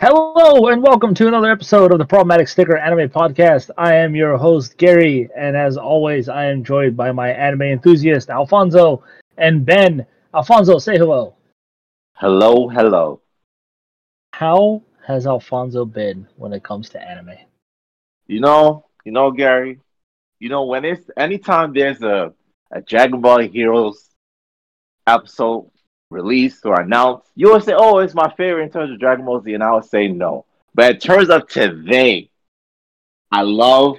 Hello and welcome to another episode of the Problematic Sticker Anime Podcast. I am your host Gary, and as always, I am joined by my anime enthusiast Alfonso and Ben. Alfonso, say hello. Hello, hello. How has Alfonso been when it comes to anime? You know, you know, Gary. You know when it's anytime there's a a Dragon Ball Heroes episode released or announced, you would say, "Oh, it's my favorite in terms of Dragon Ball Z," and I would say no. But in terms of today, I love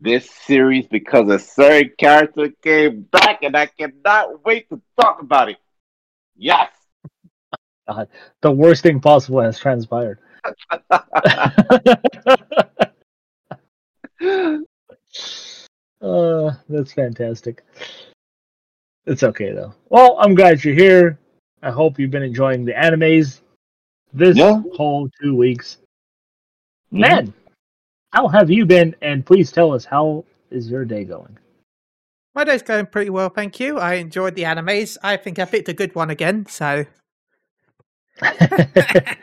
this series because a certain character came back, and I cannot wait to talk about it. Yes. God, the worst thing possible has transpired. uh, that's fantastic. It's okay though. Well, I'm glad you're here. I hope you've been enjoying the animes this Yeah. whole two weeks. Mhm. Man, how have you been? And please tell us how is your day going? My day's going pretty well, thank you. I enjoyed the animes. I think I picked a good one again, so I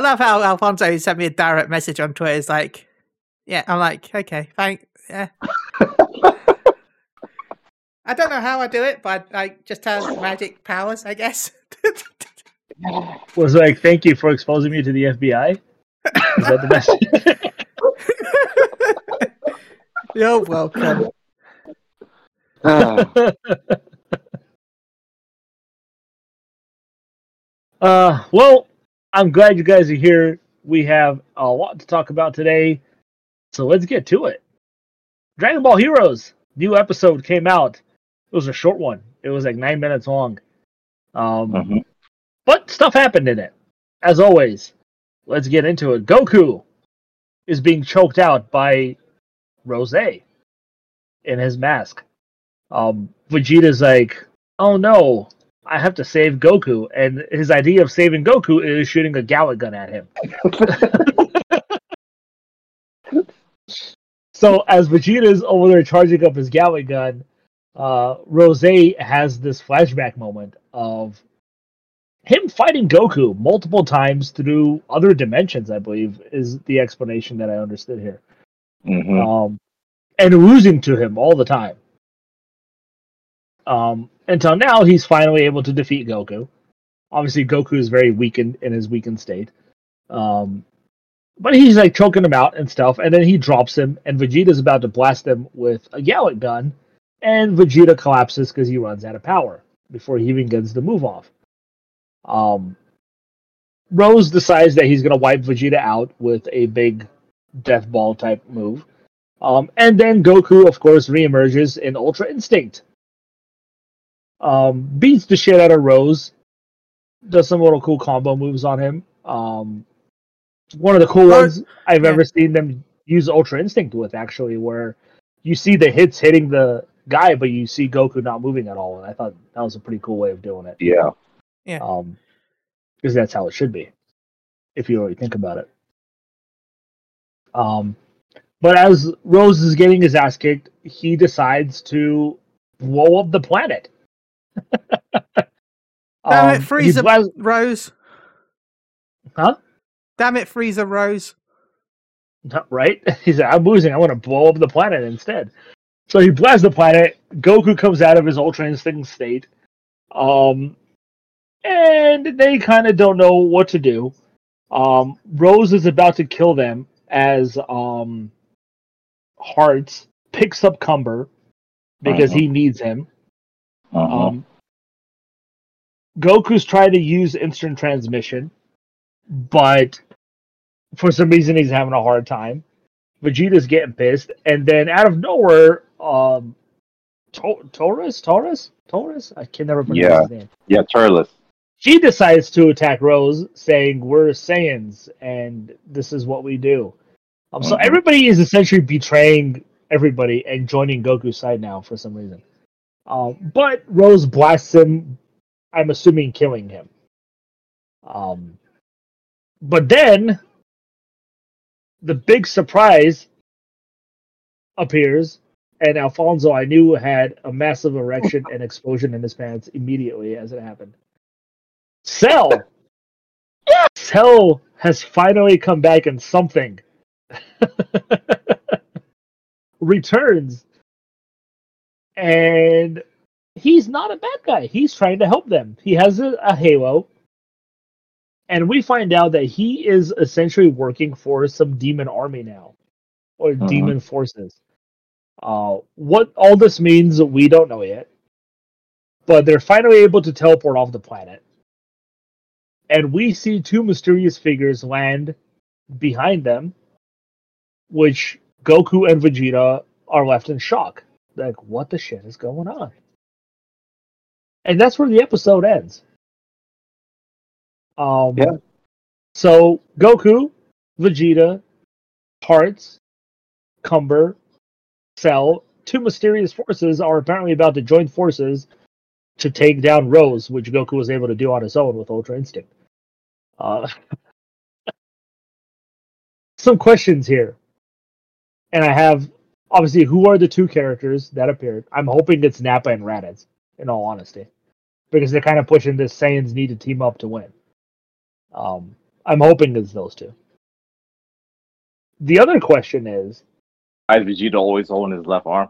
love how Alfonso sent me a direct message on Twitter. It's like, yeah, I'm like, okay, thank, yeah. I don't know how I do it, but I just have magic powers, I guess. Was like, thank you for exposing me to the FBI. Is that the message? You're welcome. Ah, Uh, well, I'm glad you guys are here. We have a lot to talk about today, so let's get to it. Dragon Ball Heroes new episode came out. It was a short one. It was like nine minutes long. Um, mhm. but stuff happened in it. As always, let's get into it. Goku is being choked out by Rose in his mask. Um, Vegeta's like, "Oh no, I have to save Goku," and his idea of saving Goku is shooting a Galick Gun at him. So as Vegeta's over there charging up his Galick Gun, uh, Rose has this flashback moment of him fighting Goku multiple times through other dimensions. I believe is the explanation that I understood here, Mhm. um, and losing to him all the time. Um, until now, he's finally able to defeat Goku. Obviously, Goku is very weakened in his weakened state. Um, but he's like choking him out and stuff, and then he drops him, and Vegeta's about to blast him with a Galick Gun, and Vegeta collapses because he runs out of power before he even gets the move off. Um, Rose decides that he's going to wipe Vegeta out with a big death ball type move. Um, and then Goku, of course, reemerges in Ultra Instinct. Um, beats the shit out of Rose. Does some little cool combo moves on him. Um, one of the cool ones I've yeah. ever seen them use Ultra Instinct with, actually, where you see the hits hitting the guy, but you see Goku not moving at all. And I thought that was a pretty cool way of doing it. Yeah. Yeah. Um, because that's how it should be, if you really think about it. Um, but as Rose is getting his ass kicked, he decides to blow up the planet. Damn Um, it, he Frieza blas- Rose. Huh? Damn it, Frieza Rose. Not right? He said, I'm losing. I want to blow up the planet instead. So he blasts the planet. Goku comes out of his Ultra Instinct state. Um, and they kind of don't know what to do. Um, Rose is about to kill them as um, Hearts picks up Cumber because he needs him. Uh-huh. Um, Goku's trying to use instant transmission, but for some reason he's having a hard time. Vegeta's getting pissed, and then out of nowhere, um, to- Taurus, Taurus, Taurus, I can never pronounce Yeah. his name. yeah, Turles. She decides to attack Rose, saying, "We're Saiyans, and this is what we do." Um, so Mhm. everybody is essentially betraying everybody and joining Goku's side now for some reason. Um, but Rose blasts him. I'm assuming killing him. Um, but then the big surprise appears, and Alfonso, I knew, had a massive erection and explosion in his pants immediately as it happened. Cell. Cell has finally come back in something. Returns. And he's not a bad guy. He's trying to help them. He has a, a halo. And we find out that he is essentially working for some demon army now, or Mhm. demon forces. Uh, what all this means, we don't know yet. But they're finally able to teleport off the planet. And we see two mysterious figures land behind them, which Goku and Vegeta are left in shock. Like, what the shit is going on? And that's where the episode ends. Um, Yeah. So Goku, Vegeta, Hearts, Cumber, Cell, two mysterious forces are apparently about to join forces to take down Rose, which Goku was able to do on his own with Ultra Instinct. Uh, some questions here, and I have obviously who are the two characters that appeared? I'm hoping it's Nappa and Raditz, in all honesty, because they're kind of pushing this Saiyans need to team up to win. Um, I'm hoping it's those two. The other question is Why is Vegeta always holding his left arm?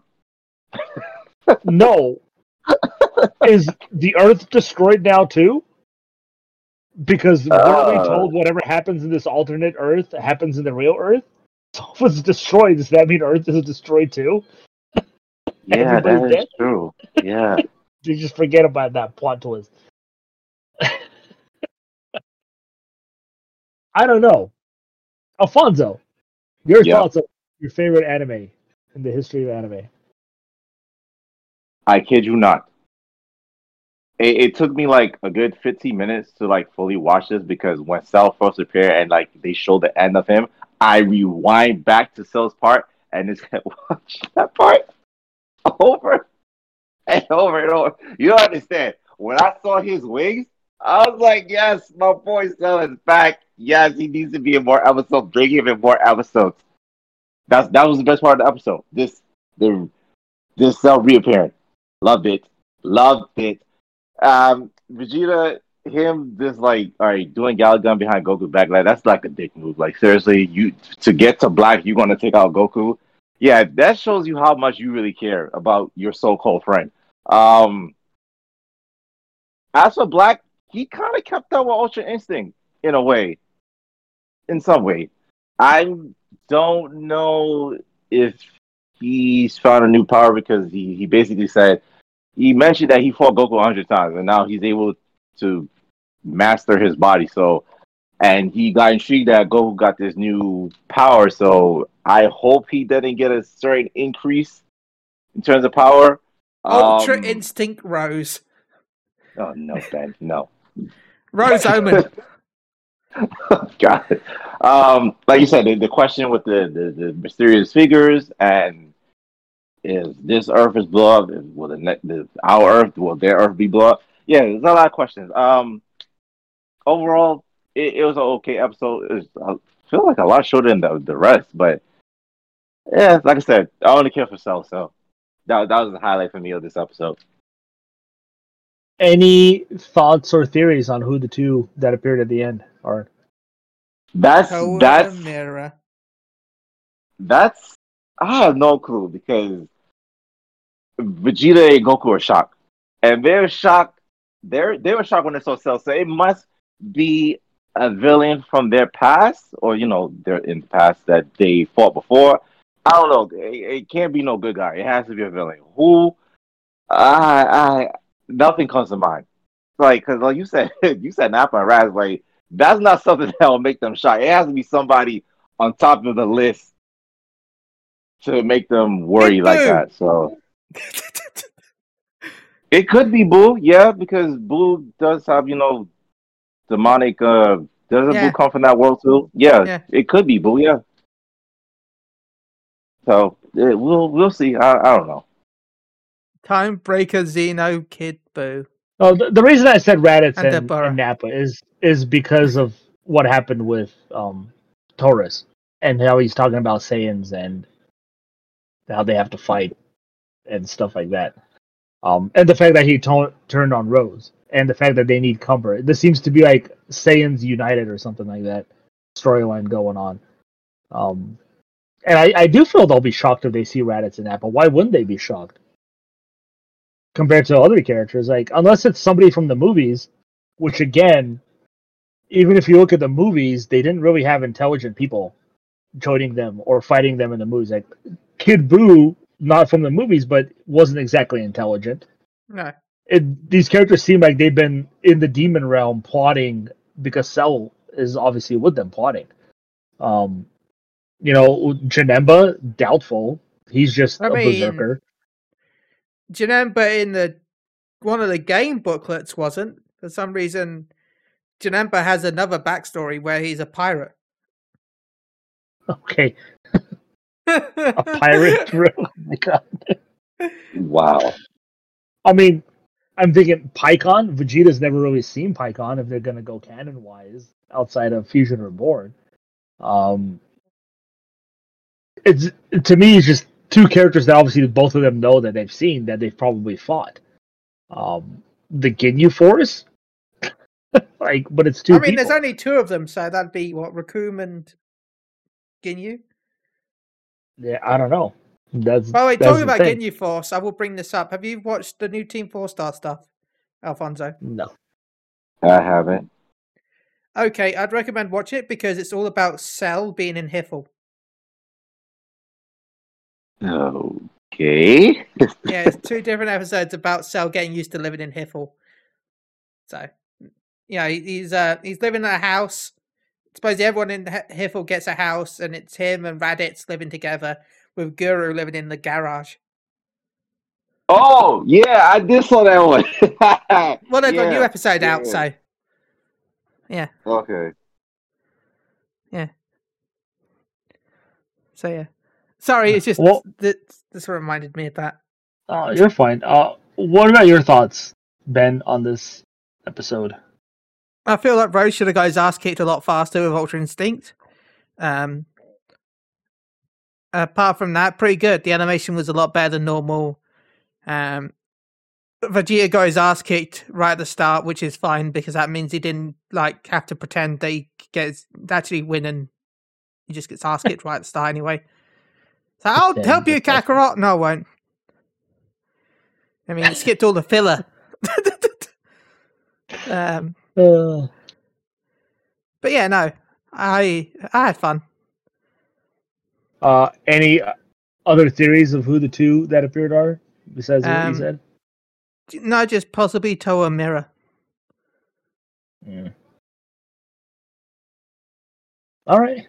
no. is the Earth destroyed now too? Because weren't we Uh. told whatever happens in this alternate Earth happens in the real Earth? So if it's destroyed, does that mean Earth is destroyed too? Yeah, that is dead? true. Yeah. You just forget about that plot twist. I don't know. Alfonso, your Yeah. thoughts on your favorite anime in the history of anime? I kid you not. It, it took me like a good 15 minutes to like fully watch this because when Cell first appeared and like they showed the end of him, I rewind back to Cell's part and just watch that part over and over and over. You don't understand. When I saw his wings, I was like, yes, my boy Cell is back. Yes, he needs to be in more episodes. Bring him in more episodes. That's that was the best part of the episode. This the this Cell reappearing. Loved it. Loved it. Um, Vegeta, him just like, all right, doing Galick Gun behind Goku back, like that's like a dick move. Like seriously, you to get to black, you're gonna take out Goku. Yeah, that shows you how much you really care about your so-called friend. Um, as for Black, he kind of kept up with Ultra Instinct in a way, in some way. I don't know if he's found a new power because he, he basically said he mentioned that he fought Goku a hundred times and now he's able to master his body. So and he got intrigued that Goku got this new power. So I hope he didn't get a certain increase in terms of power. Ultra Um, Instinct Rose. Oh no, Ben, no. Rose Omen. Got it. Um, like you said, the, the question with the, the, the mysterious figures and is this Earth is blow up? Will the, ne- the our Earth will their Earth be blow up? Yeah, there's a lot of questions. Um, overall, it, it was an okay episode. Was, I feel like a lot shorter than the, the rest, but yeah, like I said, I only care for Cell, so that that was the highlight for me of this episode. Any thoughts or theories on who the two that appeared at the end are? That's Towa that's Mira. That's I have no clue because Vegeta and Goku are shocked, and they're shocked. They're they were shocked when they saw Cell. So it must be a villain from their past, or you know, they're in the past that they fought before. I don't know. It, it can't be no good guy. It has to be a villain. Who? I I nothing comes to mind. Like because like you said, you said Nappa and Raz. Like that's not something that will make them shy. It has to be somebody on top of the list to make them worry like that. So it could be Buu, yeah, because Buu does have you know demonic. uh Doesn't Yeah. Buu come from that world too? Yeah, Yeah. it could be Buu, yeah. So eh, we'll we'll see. I, I don't know. Time Breaker Xeno Kid Buu. Oh, the, the reason I said Raditz And and, and Nappa is is because of what happened with um Taurus and how he's talking about Saiyans and how they have to fight and stuff like that. Um, and the fact that he to- turned on Rose, and the fact that they need comfort. This seems to be like Saiyans United or something like that storyline going on. Um, and I, I do feel they'll be shocked if they see Raditz in that, but why wouldn't they be shocked? Compared to other characters, like unless it's somebody from the movies, which again, even if you look at the movies, they didn't really have intelligent people joining them or fighting them in the movies. Like Kid Buu, not from the movies, but wasn't exactly intelligent. No. It, these characters seem like they've been in the demon realm plotting because Cell is obviously with them plotting. Um, you know, Janemba, doubtful. He's just I a mean- berserker. Janemba in the one of the game booklets wasn't. For some reason, Janemba has another backstory where he's a pirate. Okay, a pirate. oh my god. Wow. I mean, I'm thinking Pikkon. Vegeta's never really seen Pikkon if they're gonna go canon wise outside of Fusion Reborn. Um, it's to me, it's just two characters that obviously both of them know that they've seen that they've probably fought. Um, the Ginyu Force, like, but it's two. I mean, there's only two of them, so that'd be what Recoome and Ginyu. Yeah, I don't know. That's By the way, that's talking the about thing. Ginyu Force, I will bring this up. Have you watched the new Team Four Star stuff, Alfonso? No, I haven't. Okay, I'd recommend watch it because it's all about Cell being in Hiffle. Okay. Yeah, it's two different episodes about Cell getting used to living in Hiffle. So, you know, he's uh he's living in a house. Suppose everyone in Hi- Hiffle gets a house, and it's him and Raditz living together with Guru living in the garage. Oh yeah, I did saw that one. Well, they've got a new Yeah, episode out, so yeah, Okay. Yeah. So yeah. Sorry, it's just Well- that this reminded me of that. uh, you're fine. Uh, what about your thoughts, Ben, on this episode? I feel like Rose should have got his ass kicked a lot faster with Ultra Instinct. Um, apart from that, pretty good. The animation was a lot better than normal. Um, Vegeta got his ass kicked right at the start, which is fine because that means he didn't like have to pretend that he gets actually win and he just gets ass kicked right at the start anyway. So I'll Pretend, help you. Kakarot. No, I won't. I mean, it skipped all the filler. um, Uh, But yeah, no, I I had fun. uh, any other theories of who the two that appeared are besides what Um, you said? No, just possibly Towa Mira. Yeah. All right.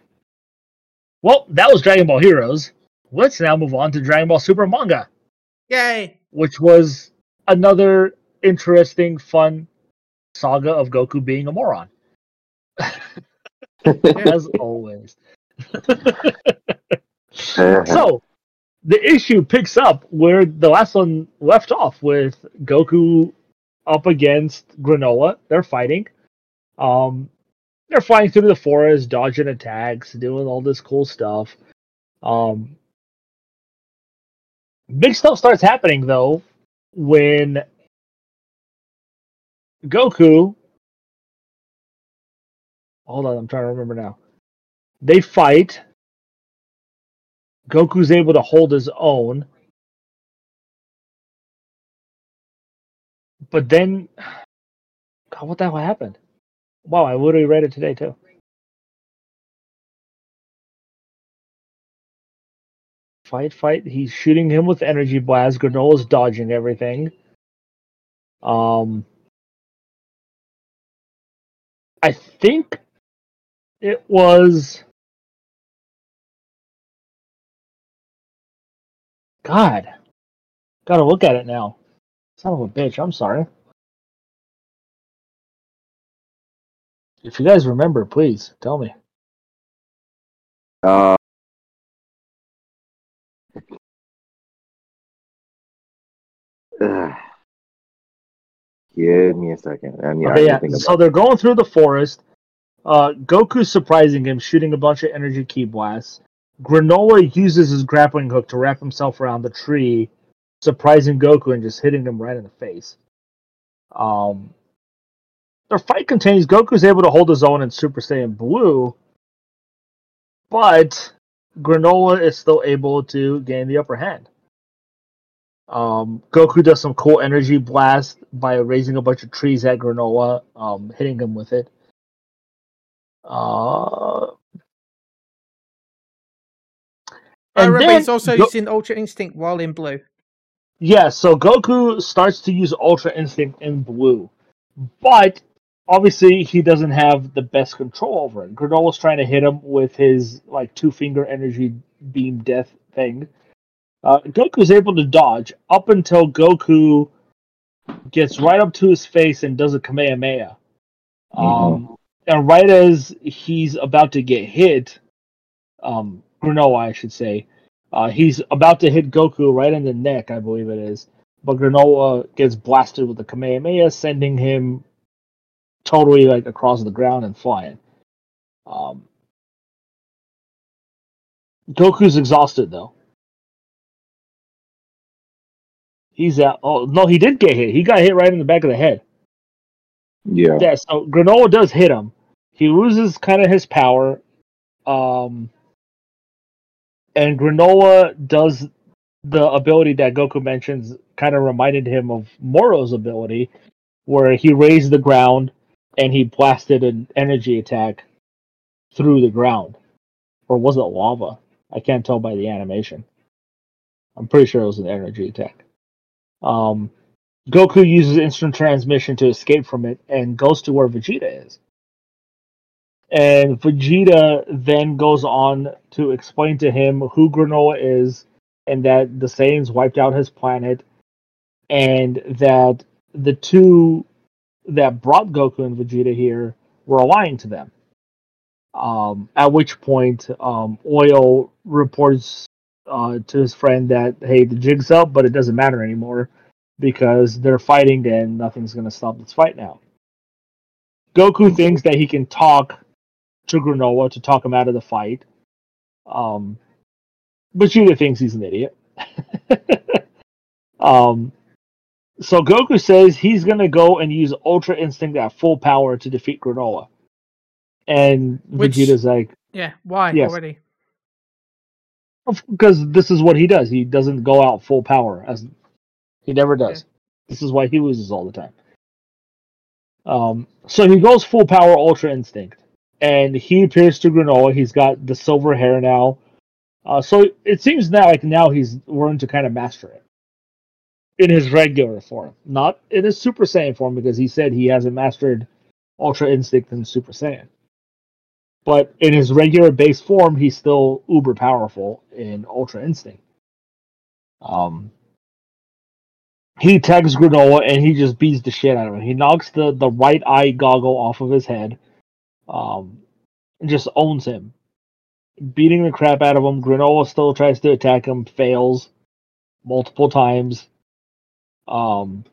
Well, that was Dragon Ball Heroes. Let's now move on to Dragon Ball Super manga, Yay! which was another interesting, fun saga of Goku being a moron, as always. so, the issue picks up where the last one left off with Goku up against Granola. They're fighting. Um, they're flying through the forest, dodging attacks, doing all this cool stuff. Um, big stuff starts happening though when Goku. Hold on, I'm trying to remember now. They fight. Goku's able to hold his own. But then, God, what the hell happened? Wow, I literally read it today too. Fight, fight. He's shooting him with energy blast. Granola's dodging everything. Um, I think it was. God, gotta look at it now. Son of a bitch. I'm sorry. If you guys remember, please tell me. Uh, give me a second. Okay, yeah. So they're going through the forest. Uh, Goku's surprising him, shooting a bunch of energy ki blasts. Granola uses his grappling hook to wrap himself around the tree surprising Goku and just hitting him right in the face. Um, their fight continues. Goku's able to hold his own in Super Saiyan Blue, but Granola is still able to gain the upper hand. Um, Goku does some cool energy blast by raising a bunch of trees at Granola, um, hitting him with it. Uh, I and remember then he's also Go- using Ultra Instinct while in blue. Yeah, so Goku starts to use Ultra Instinct in blue, but obviously he doesn't have the best control over it. Granola's trying to hit him with his like two finger energy beam death thing. Uh, Goku's able to dodge up until Goku gets right up to his face and does a Kamehameha. Um, and right as he's about to get hit, um, Granola, I should say, uh, he's about to hit Goku right in the neck, I believe it is. But Granola gets blasted with the Kamehameha, sending him totally like across the ground and flying. Um, Goku's exhausted though. He's out. Oh no, he did get hit. He got hit right in the back of the head. Yeah. Yeah, so Granola does hit him. He loses kind of his power. Um, and Granola does the ability that Goku mentions, kind of reminded him of Moro's ability, where he raised the ground and he blasted an energy attack through the ground. Or was it lava? I can't tell by the animation. I'm pretty sure it was an energy attack. Um, Goku uses instant transmission to escape from it and goes to where Vegeta is. And Vegeta then goes on to explain to him who Granola is and that the Saiyans wiped out his planet and that the two that brought Goku and Vegeta here were lying to them. Um, at which point, um, Oil reports uh, to his friend that, hey, the jig's up, but it doesn't matter anymore because they're fighting and nothing's going to stop this fight now. Goku thinks that he can talk to Granola to talk him out of the fight. Um, but Vegeta thinks he's an idiot. um, so Goku says he's going to go and use Ultra Instinct at full power to defeat Granola. And Which- Vegeta's like, Yeah, why Yes. already? Because this is what he does. He doesn't go out full power as he never does. This is why he loses all the time. Um, so he goes full power Ultra Instinct, and he appears to Granola. He's got the silver hair now. Uh, so it seems now like now he's learned to kind of master it in his regular form, not in his Super Saiyan form, because he said he hasn't mastered Ultra Instinct in Super Saiyan. But in his regular base form, he's still uber powerful in Ultra Instinct. Um, he tags Granola and he just beats the shit out of him. He knocks the, the right eye goggle off of his head, um, and just owns him, beating the crap out of him. Granola still tries to attack him, fails multiple times. Um,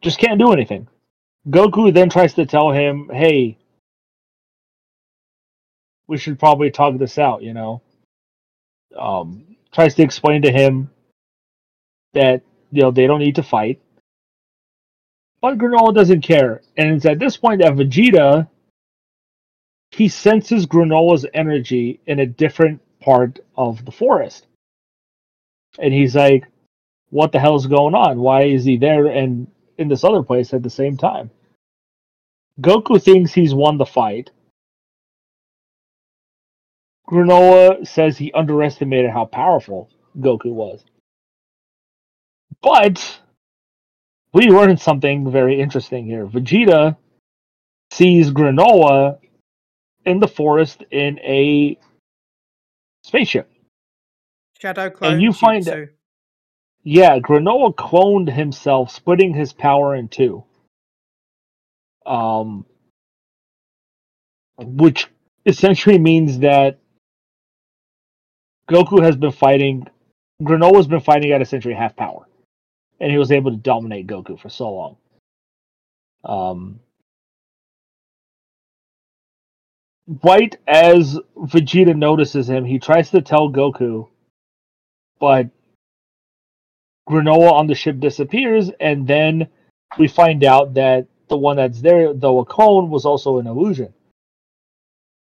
just can't do anything. Goku then tries to tell him, "Hey, we should probably talk this out." You know, um, tries to explain to him that you know they don't need to fight. But Granola doesn't care, and it's at this point that Vegeta he senses Granola's energy in a different part of the forest, and he's like, "What the hell's going on? Why is he there and in this other place at the same time?" Goku thinks he's won the fight. Granola says he underestimated how powerful Goku was. But we learned something very interesting here. Vegeta sees Granola in the forest in a spaceship. Shadow clone. And you find jutsu. Yeah, Granola cloned himself, splitting his power in two. Um, which essentially means that Goku has been fighting. Granola's been fighting at essentially half power, and he was able to dominate Goku for so long. Um, as Vegeta notices him, he tries to tell Goku, but Granola on the ship disappears, and then we find out that the one that's there, a clone, was also an illusion.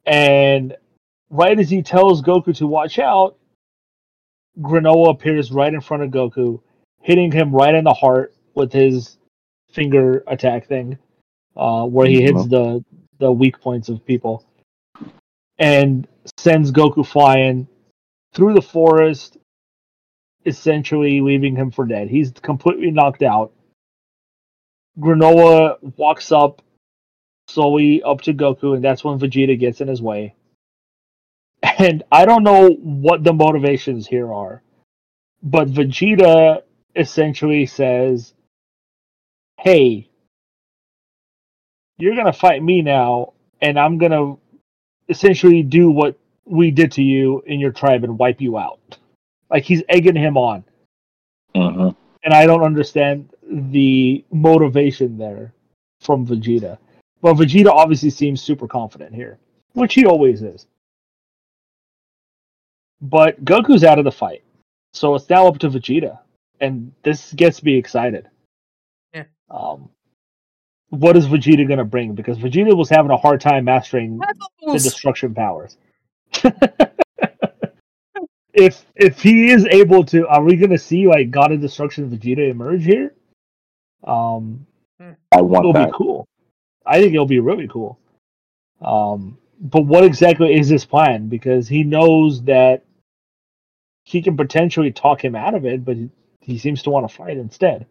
And right as he tells Goku to watch out, Granola appears right in front of Goku, hitting him right in the heart with his finger attack thing, uh, where he hits the the weak points of people, and sends Goku flying through the forest, essentially leaving him for dead. He's completely knocked out. Granola walks up slowly up to Goku, and that's when Vegeta gets in his way. And I don't know what the motivations here are, but Vegeta essentially says, Hey, you're going to fight me now, and I'm going to essentially do what we did to you in your tribe and wipe you out. Like he's egging him on. hmm And I don't understand the motivation there from Vegeta. But Vegeta obviously seems super confident here, which he always is. But Goku's out of the fight. So it's now up to Vegeta. And this gets me excited. Yeah. Um, what is Vegeta going to bring? Because Vegeta was having a hard time mastering the destruction powers. if if he is able to, are we gonna see like God of Destruction Vegeta emerge here? Um, I want it'll that. be cool. I think it'll be really cool. Um, but what exactly is his plan? Because he knows that he can potentially talk him out of it, but he, he seems to want to fight instead.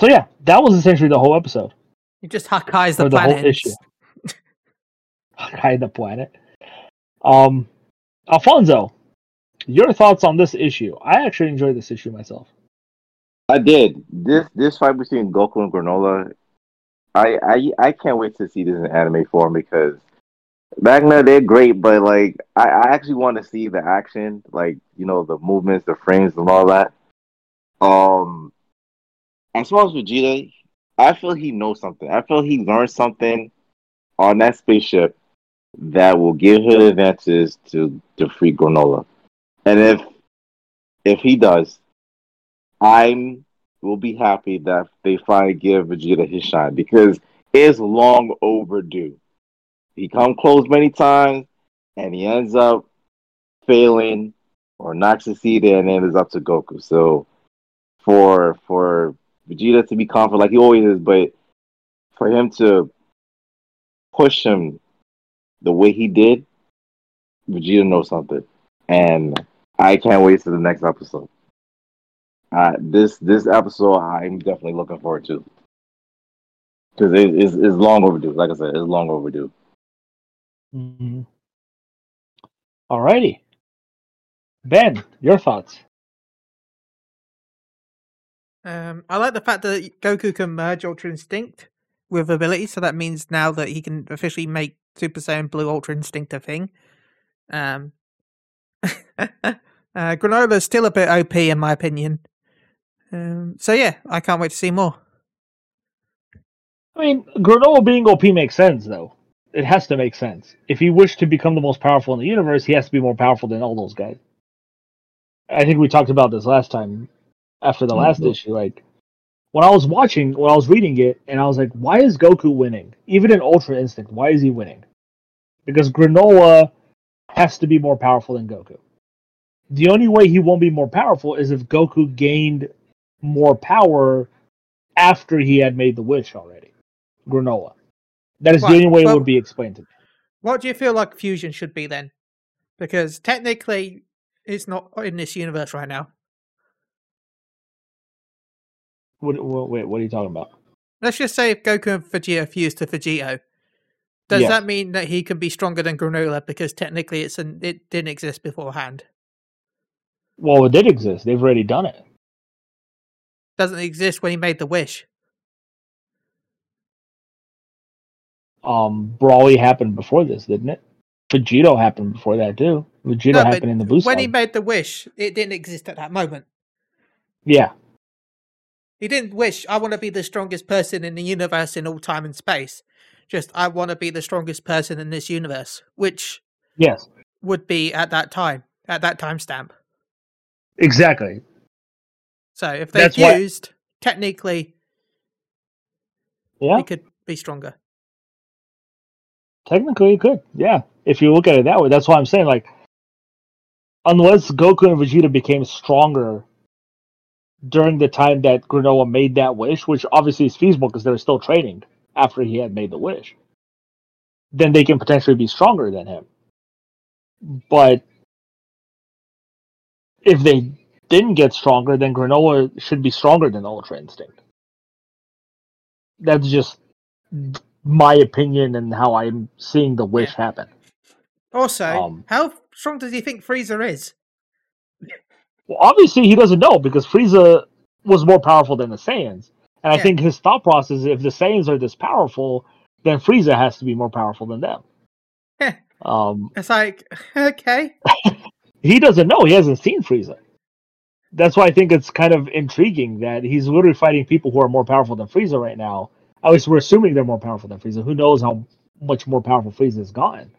So yeah, that was essentially the whole episode. He just Hakai's the Or the whole planet. issue. Guy the planet. Um, Alfonso, your thoughts on this issue? I actually enjoyed this issue myself. I did. This this fight between Goku and Granola, I I I can't wait to see this in anime form because back now they're great, but like I, I actually want to see the action, like you know the movements, the frames, and all that. Um, as far as Vegeta, I feel he knows something. I feel he learned something on that spaceship that will give him advances to to free Granola, and if if he does, I'm will be happy that they finally give Vegeta his shine because it's long overdue. He come close many times and he ends up failing or not succeeding and then it's up to Goku. So for for Vegeta to be confident like he always is, but for him to push him the way he did, Vegeta knows something. And I can't wait to the next episode. Uh, this this episode I'm definitely looking forward to because it is long overdue. Like I said, it's long overdue. Mm-hmm. Alrighty, Ben, your thoughts? Um, I like the fact that Goku can merge Ultra Instinct with ability, so that means now that he can officially make Super Saiyan Blue Ultra Instinct a thing. Um, uh, Granola's still a bit OP in my opinion. Um, so yeah, I can't wait to see more. I mean, Granola being OP makes sense, though. It has to make sense. If he wished to become the most powerful in the universe, he has to be more powerful than all those guys. I think we talked about this last time after the last Mhm. issue. Like, when I was watching, when I was reading it, and I was like, why is Goku winning? Even in Ultra Instinct, why is he winning? Because Granola has to be more powerful than Goku. The only way he won't be more powerful is if Goku gained more power after he had made the wish already. Granola. That is Right, the only way well- it would be explained to me. What do you feel like fusion should be then? Because technically, it's not in this universe right now. What, what, wait, what are you talking about? Let's just say if Goku and Vegeta fuse to Vegito, does Yeah. that mean that he can be stronger than Granola because technically it's an, it didn't exist beforehand? Well, it did exist. They've already done it. Doesn't exist when he made the wish. Um, Broly happened before this, didn't it? Vegito happened before that too. Vegito No, happened in the boost. when he made the wish, it didn't exist at that moment. yeah, He didn't wish, I want to be the strongest person in the universe in all time and space. Just, I want to be the strongest person in this universe, which yes, would be at that time, at that timestamp. Exactly. So if they why- technically, Yeah. he could be stronger. Technically, it could. Yeah, if you look at it that way, that's why I'm saying like, unless Goku and Vegeta became stronger during the time that Granola made that wish, which obviously is feasible because they were still training after he had made the wish, then they can potentially be stronger than him. But if they didn't get stronger, then Granola should be stronger than Ultra Instinct. That's just my opinion and how I'm seeing the wish happen. Also, Um, how strong does he think Frieza is? Well, obviously he doesn't know because Frieza was more powerful than the Saiyans, and I think his thought process: if the Saiyans are this powerful, then Frieza has to be more powerful than them. Um, It's like, okay. he doesn't know; he hasn't seen Frieza. That's why I think it's kind of intriguing that he's literally fighting people who are more powerful than Frieza right now. At least we're assuming they're more powerful than Frieza. Who knows how much more powerful Frieza has gotten?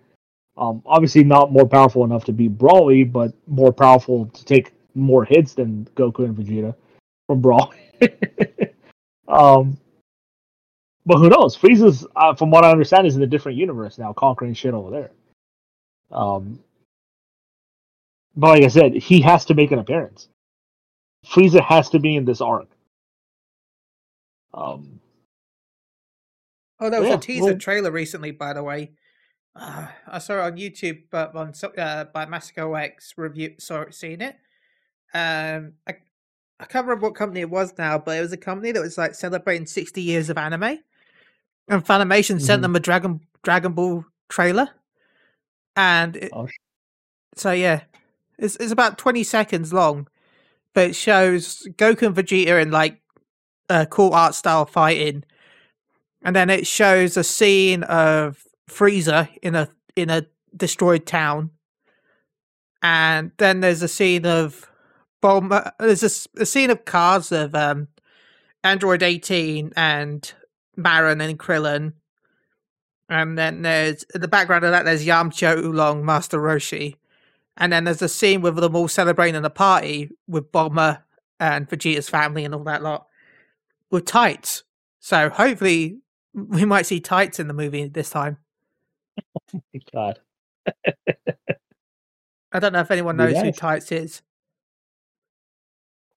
Um, obviously, not more powerful enough to beat Broly, but more powerful to take more hits than Goku and Vegeta from Broly. um, but who knows? Frieza's, uh, from what I understand, is in a different universe now, conquering shit over there. Um, but like I said, he has to make an appearance. Frieza has to be in this arc. Um, Oh, there was Yeah, a teaser well- trailer recently, by the way. Uh, I saw it on YouTube, but on uh, by Masco X review. Saw it, seen it. Um, I, I can't remember what company it was now, but it was a company that was like celebrating 60 years of anime, and Funimation sent Mhm. them a Dragon Dragon Ball trailer, and it, Oh, so yeah, it's it's about 20 seconds long, but it shows Goku and Vegeta in like uh, cool art style fighting, and then it shows a scene of Frieza in a in a destroyed town, and then there's a scene of Bulma. There's a, a scene of cars of um, Android 18 and Marron and Krillin. And then there's in the background of that there's Yamcha Oolong, Master Roshi. And then there's a scene with them all celebrating a party with Bulma and Vegeta's family and all that lot with tights. So hopefully we might see tights in the movie this time. Oh my God. I don't know if anyone Be knows who tights is.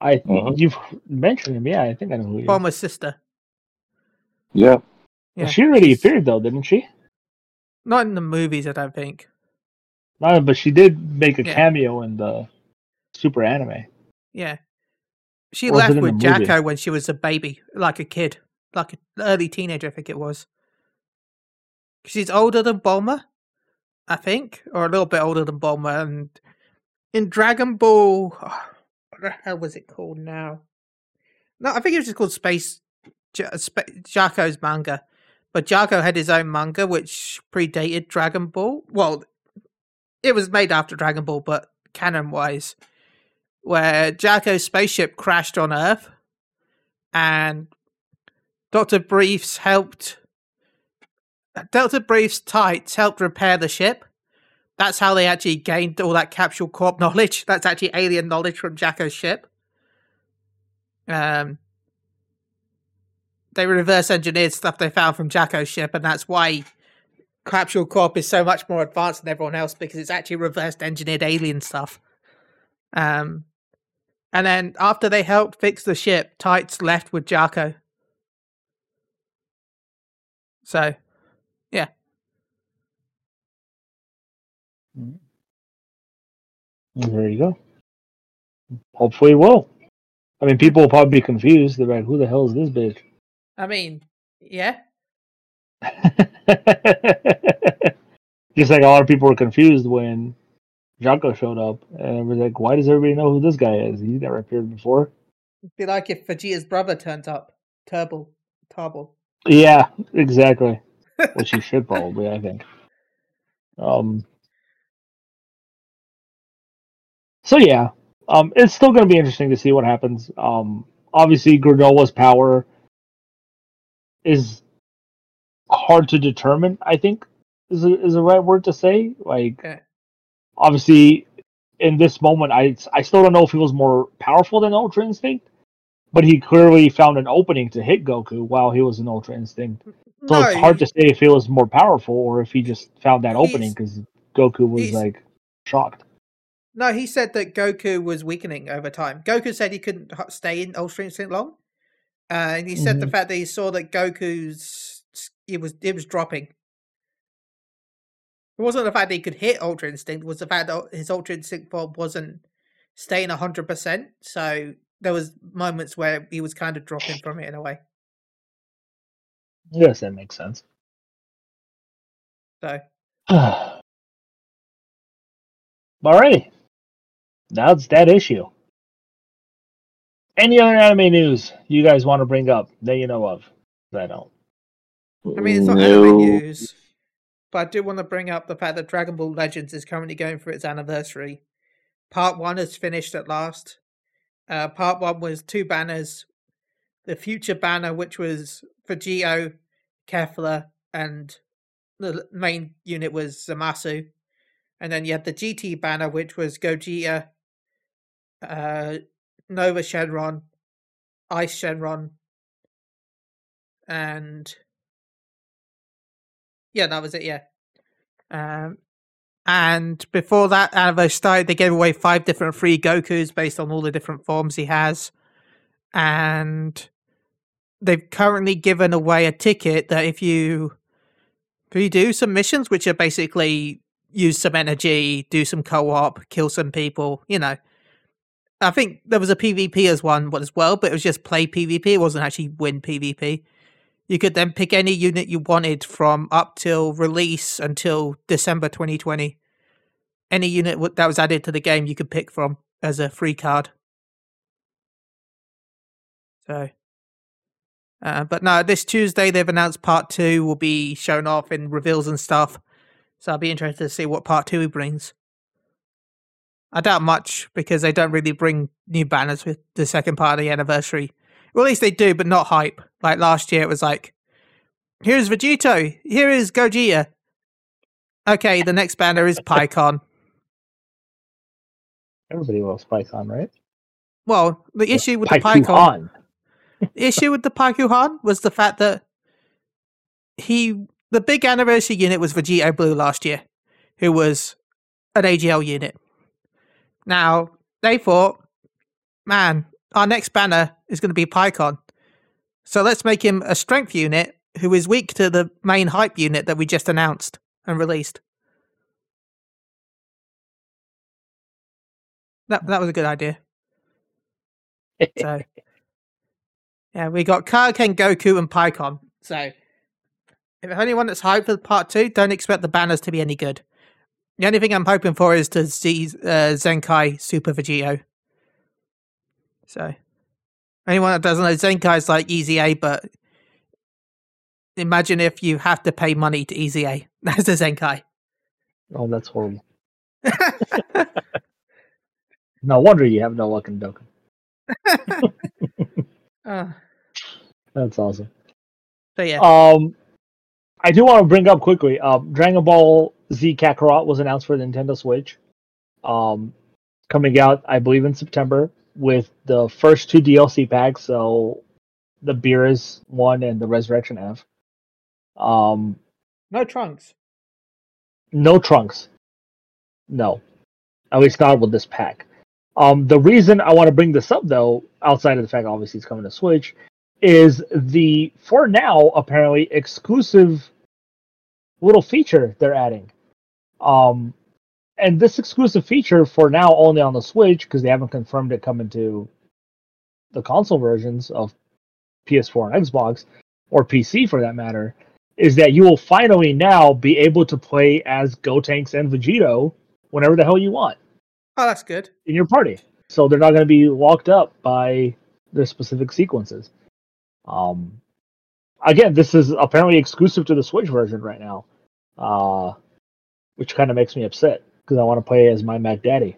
I Mhm. you've mentioned him, yeah. I think I know who he is. Bulma's sister. Yeah. Yeah, she already she's- appeared though, didn't she? Not in the movies, I don't think. No, but she did make a Yeah. cameo in the Super Anime. Yeah. She Or left in the with movie? Jaco when she was a baby, like a kid, like an early teenager, I think it was. She's older than Bulma, I think, or a little bit older than Bulma. And in Dragon Ball, oh, what the hell was it called now? No, I think it was just called Space J- Spa- Jaco's manga. But Jaco had his own manga, which predated Dragon Ball. Well, it was made after Dragon Ball, but canon wise, where Jaco's spaceship crashed on Earth, and Doctor Briefs helped. Delta Briefs tights helped repair the ship. That's how they actually gained all that capsule corp knowledge. That's actually alien knowledge from Jaco's ship. Um, they reverse engineered stuff they found from Jaco's ship, and that's why Capsule Corp is so much more advanced than everyone else because it's actually reversed engineered alien stuff. Um, and then after they helped fix the ship, Tights left with Jaco. So, yeah. Mm-hmm. There you go. Hopefully, it will. I mean, people will probably be confused. They're like, "Who the hell is this bitch?" I mean, yeah. Just like a lot of people were confused when Jaco showed up, and it was like, "Why does everybody know who this guy is? He's never appeared before." It'd be like if Vegeta's brother turns up. Tarble. Tarble. Yeah, exactly. Which he should probably, I think. Um. So yeah, um, it's still going to be interesting to see what happens. Um, obviously, Granola's power is hard to determine. I think is a, is the right word to say. Like, Yeah. obviously, in this moment, I I still don't know if he was more powerful than Ultra Instinct, but he clearly found an opening to hit Goku while he was in Ultra Instinct. So no, it's hard to say if he was more powerful or if he just found that opening because Goku was like shocked. no, he said that Goku was weakening over time. Goku said he couldn't stay in Ultra Instinct long, uh, and he said the Mhm. fact that he saw that Goku's it was it was dropping. It wasn't the fact that he could hit Ultra Instinct; it was the fact that his Ultra Instinct form wasn't staying hundred percent. So there was moments where he was kind of dropping from it in a way. Yes, that makes sense. So Alrighty. That's that issue. Any other anime news you guys want to bring up that you know of? I don't. I mean, it's not No. anime news, but I do want to bring up the fact that Dragon Ball Legends is currently going for its anniversary. Part one is finished at last. Uh, part one was two banners. The future banner, which was for Geo, Kefla, and the main unit was Zamasu. And then you had the GT banner, which was Gogeta, uh, Nova Shenron, Ice Shenron, and yeah, that was it. Yeah. Um, and before that anniversary started, they gave away five different free Gokus based on all the different forms he has, and they've currently given away a ticket that if you if you do some missions, which are basically use some energy, do some co-op, kill some people, you know. I think there was a PvP as one as well, but it was just play PvP. It wasn't actually win PvP. You could then pick any unit you wanted from up till release until December 2020. Any unit that was added to the game you could pick from as a free card. So, uh, but no, this Tuesday they've announced part two will be shown off in reveals and stuff. So I'll be interested to see what part two brings. I doubt much because they don't really bring new banners with the second part of the anniversary. Well, at least they do, but not hype. Like last year, it was like, here's Vegito, here is Gogeta. Okay, the next banner is Pikkon. Everybody loves Pikkon, right? Well, the issue with the Pikkon, the issue with the Pikkon was the fact that he, the big anniversary unit was Vegito Blue last year, who was an AGL unit. Now they thought, man, our next banner is going to be Pikkon, so let's make him a strength unit who is weak to the main hype unit that we just announced and released. That that was a good idea. So, yeah, we got Kaioken, Goku, and Pikkon. So, if anyone that's hyped for part two, don't expect the banners to be any good. The only thing I'm hoping for is to see uh, Zenkai Super Vegito. So, anyone that doesn't know, Zenkai is like EZA, but imagine if you have to pay money to EZA. That's the Zenkai. oh, that's horrible. No wonder you have no luck in Dokkan. uh, That's awesome. so, yeah. Um, I do want to bring up quickly. Um, Dragon Ball Z Kakarot was announced for the Nintendo Switch. Um, coming out, I believe, in September with the first two DLC packs. So the Beerus one and the Resurrection F. Um, no trunks. no trunks. No, at least not with this pack. Um, the reason I want to bring this up, though, outside of the fact obviously it's coming to Switch, is the for now apparently exclusive little feature they're adding. Um, and this exclusive feature for now only on the Switch because they haven't confirmed it coming to the console versions of PS4 and Xbox or PC for that matter is that you will finally now be able to play as Gotenks and Vegito whenever the hell you want Oh, that's good. in your party. So they're not going to be locked up by their specific sequences. Um, again, this is apparently exclusive to the Switch version right now, uh, which kind of makes me upset because I want to play as my Mac Daddy.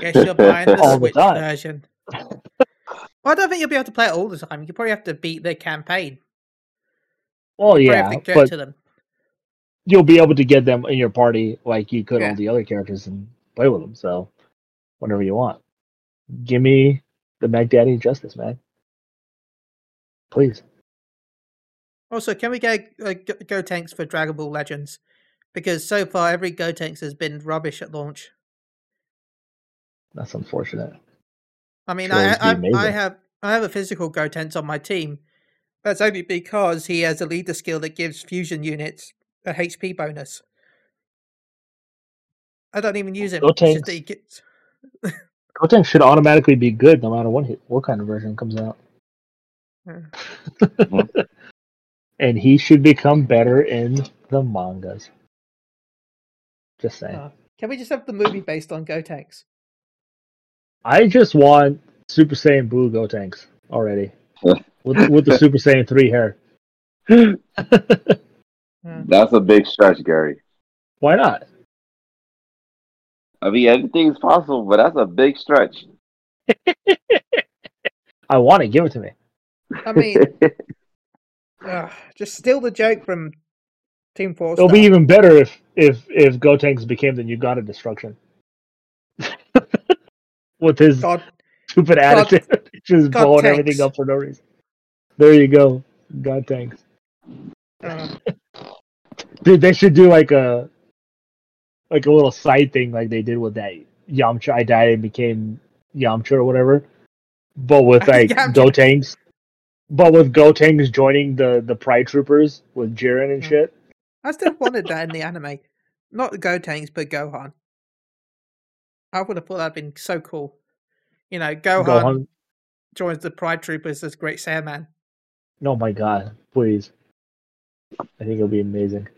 Guess you're buying the All the Switch time. version. well, I don't think you'll be able to play it all the time. You probably have to beat the campaign. Well, you yeah, but you'll be able to get them in your party like you could Yeah. all the other characters and play with them. So whenever you want. Give me the Meg Daddy Justice, man. Please. Also, can we get uh, Gotenks for Dragon Ball Legends? Because so far, every Gotenks has been rubbish at launch. That's unfortunate. I mean, Sure, I, I, I have I have a physical Gotenks on my team. That's only because he has a leader skill that gives fusion units a HP bonus. I don't even use him. Gotenks. gets- Gotenks should automatically be good no matter what hit, what kind of version comes out. Yeah. Hmm. and he should become better in the mangas. Just saying. Uh, Can we just have the movie based on Gotenks? I just want Super Saiyan Blue Gotenks already. with, with the Super Saiyan 3 hair. That's a big stretch, Gary. Why not? I mean, everything's possible, but that's a big stretch. I want it. Give it to me. I mean, ugh, just steal the joke from Team Four. It'll be even better if if if Gotenks became the New God of Destruction. With his God, stupid God- attitude, just God blowing tanks. everything up for no reason. There you go, God tanks. uh, Dude, they should do like a like a little side thing like they did with that Yamcha. I died and became Yamcha or whatever, but with like Yamcha. Gotenks. But with Gotenks joining the the Pride Troopers with Jiren and Hmm. shit. I still wanted that in the anime. Not the Gotenks, but Gohan. I would have thought that'd been so cool. You know, Gohan, Gohan. joins the Pride Troopers as Great Saiyaman. Oh my god, please! I think it'll be amazing.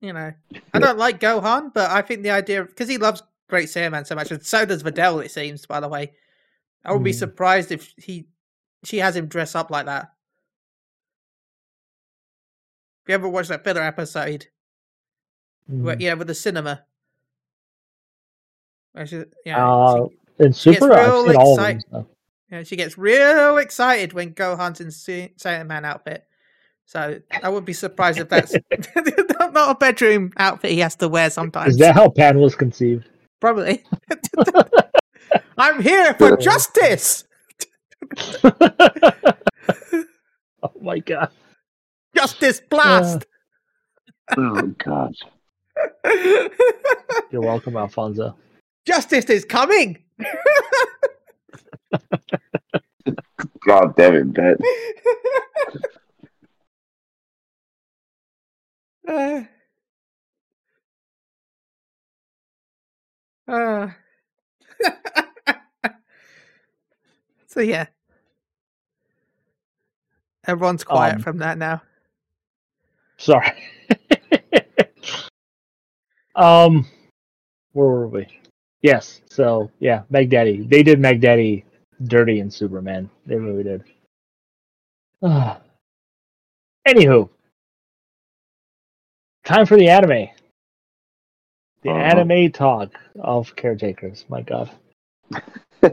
You know, I don't like Gohan, but I think the idea because he loves Great Saiyaman so much, and so does Videl. It seems, by the way, I would be Hmm. surprised if he she has him dress up like that. If you ever watched that filler episode, where, Mm. yeah, with the cinema, where she, yeah, Uh, she, in she gets Super, I've real seen all of them. so. yeah, she gets real excited when Gohan's in Sa- Man outfit. So I wouldn't be surprised if that's not not a bedroom outfit he has to wear sometimes. Is that how Pan was conceived? Probably. I'm here for justice. oh my god! Justice blast. oh gosh. You're welcome, Alfonso. justice is coming. God damn it, Ben. Uh, uh. so yeah, everyone's quiet Um, from that now. Sorry. um, where were we? Yes. So yeah, Meg Daddy. They did Meg Daddy dirty in Superman. They really did. Uh, Anywho, time for the anime. The Uh-huh. anime talk of caretakers. My God.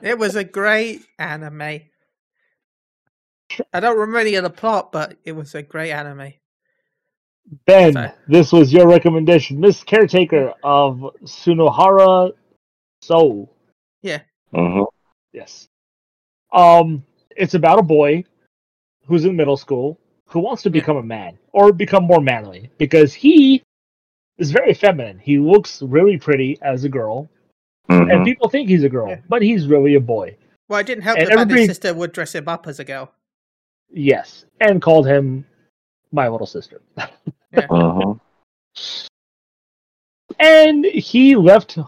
It was a great anime. I don't remember any of the plot, but it was a great anime. Ben, Sorry. this was your recommendation. Miss Caretaker of Sunohara Soul. Yeah hmm Yes. Um, it's about a boy who's in middle school who wants to Yeah. become a man or become more manly because he is very feminine. He looks really pretty as a girl, and hmm people think he's a girl, Yeah. but he's really a boy. Well, it didn't help And the that everybody- his sister would dress him up as a girl. Yes, and called him my little sister. hmm And he left